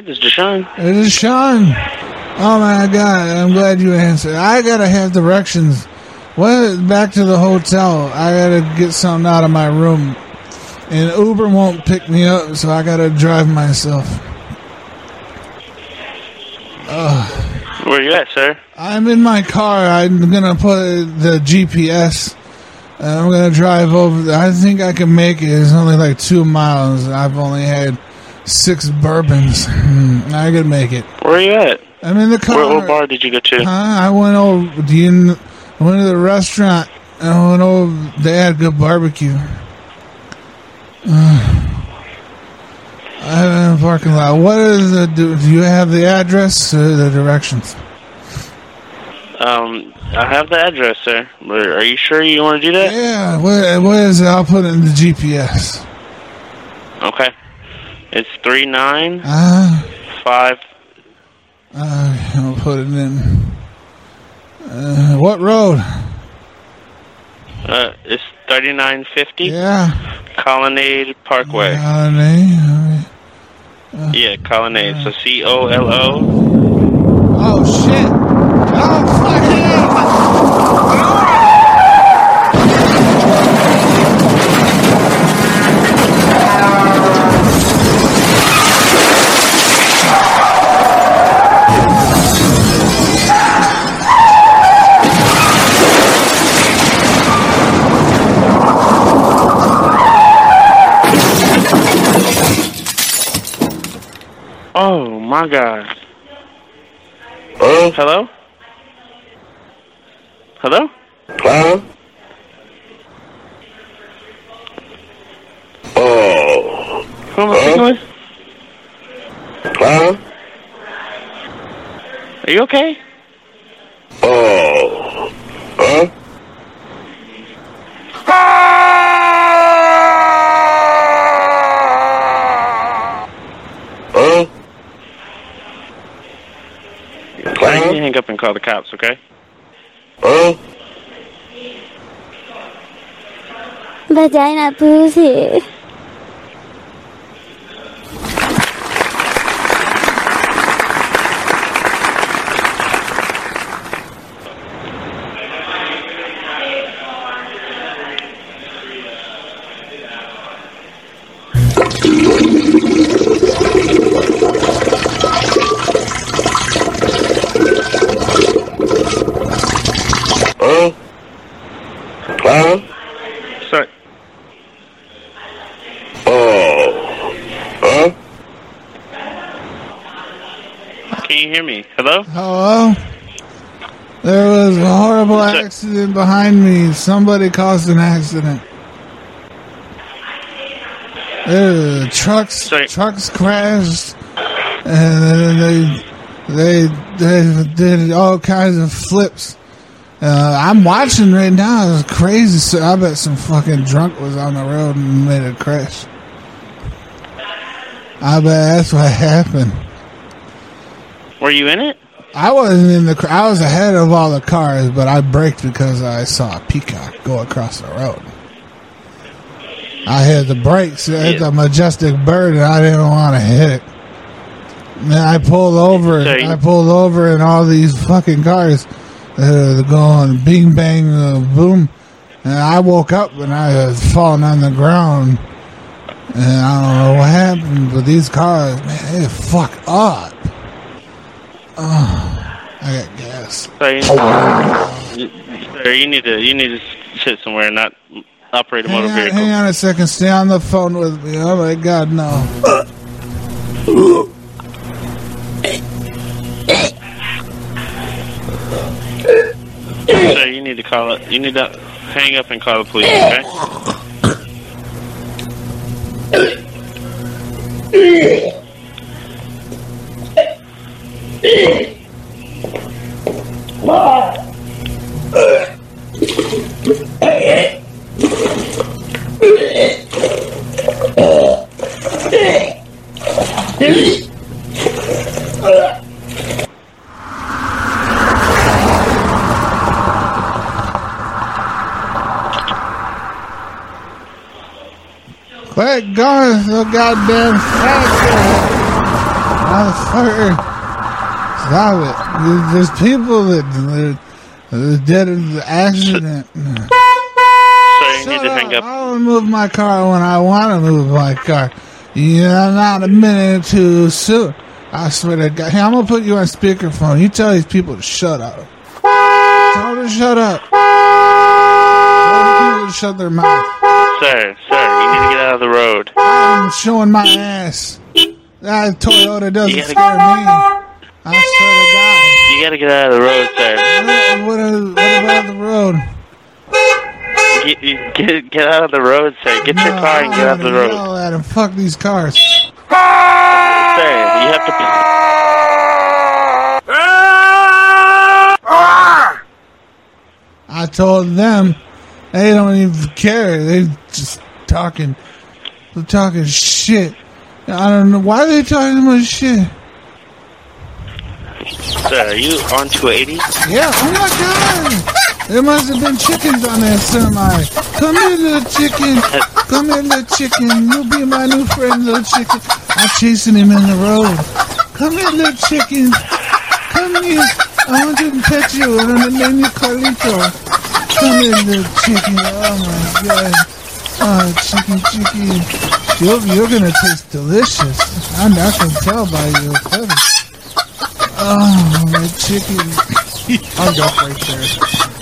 Hey, this is Deshaun. It is Sean. Oh my god, I'm glad you answered. I gotta have directions. Well, back to the hotel. I gotta get something out of my room. And Uber won't pick me up, so I gotta drive myself. Ugh. Where you at, sir? I'm in my car. I'm gonna put the GPS. And I'm gonna drive over. I think I can make it. It's only like two miles. I've only had six bourbons. Hmm, I could make it. Where are you at? I'm in the car. Where, what bar did you go to? Huh? I went over. Do you? kn- I went to the restaurant. I went over. They had good barbecue. Uh, I'm in the parking lot. What is the? Do, do you have the address or the directions? Um, I have the address, sir. But Are you sure you want to do that? Yeah. What, what is it? I'll put it in the GPS. Okay. It's three nine Ah. five. Uh, I'll put it in. Uh, what road? Uh, it's thirty nine fifty. Yeah. Colonnade Parkway. Uh. Yeah, Colonnade. So C O L O. Oh shit! My God. Hello. Hello. Huh? Oh. Who am I speaking with? Huh? Are you okay? Oh. Huh? Huh? Sorry, you hang up and call the cops, okay? Huh? Vagina pussy. Huh? Huh? Sorry. Oh. Huh? Can you hear me? Hello? Hello? There was a horrible accident behind me. Somebody caused an accident. Uh, trucks trucks crashed, and they they they did all kinds of flips. Uh, I'm watching right now. It's crazy. So I bet some fucking drunk was on the road and made a crash. I bet that's what happened. Were you in it? I wasn't in the. cr- I was ahead of all the cars, but I braked because I saw a peacock go across the road. I had the brakes. It's a majestic bird, and I didn't want to hit it. And then I pulled over. So you- I pulled over, and all these fucking cars uh, going bing bang uh, boom. And I woke up and I was falling on the ground. And I don't know what happened, but these cars, man, they fuck up. Oh, I got gas. Sorry, you, sir, you need to you need to sit somewhere and not operate a motor on, vehicle. hang on a second. Stay on the phone with me. Oh my God, no. Sir, you need to call it. You need to hang up and call the police. Okay? Quit going so oh, goddamn fast. Motherfucker. Stop it. There's people that, that dead in the accident. Sir, you need to hang up. I'll move my car when I want to move my car. Yeah, not a minute too soon. I swear to God. Hey, I'm going to put you on speakerphone. You tell these people to shut up. Tell them to shut up. Tell the people to shut their mouth. Sir, sir, you need to get out of the road. I'm showing my ass. That Toyota doesn't scare me. I swear You gotta get out of the road, sir. What, what, what about the road? Get, get, get out of the road, sir. Get your car and get out of the road. gonna yell. Fuck these cars. Sir, you have to. I told them they don't even care. They just talking, they're talking shit. I don't know why they talking about shit. Are you on 280? Yeah, oh my god! There must have been chickens on that semi. Come here, little chicken. Come here, little chicken. You'll be my new friend, little chicken. I'm chasing him in the road. Come here, little chicken. Come here. I want to pet you. I'm gonna name you Carlito. Come here, little chicken. Oh my god. Oh, chicken, chicken. You're, you're gonna taste delicious. I'm not gonna tell by your feathers. Oh, my chicken. Hung up right there.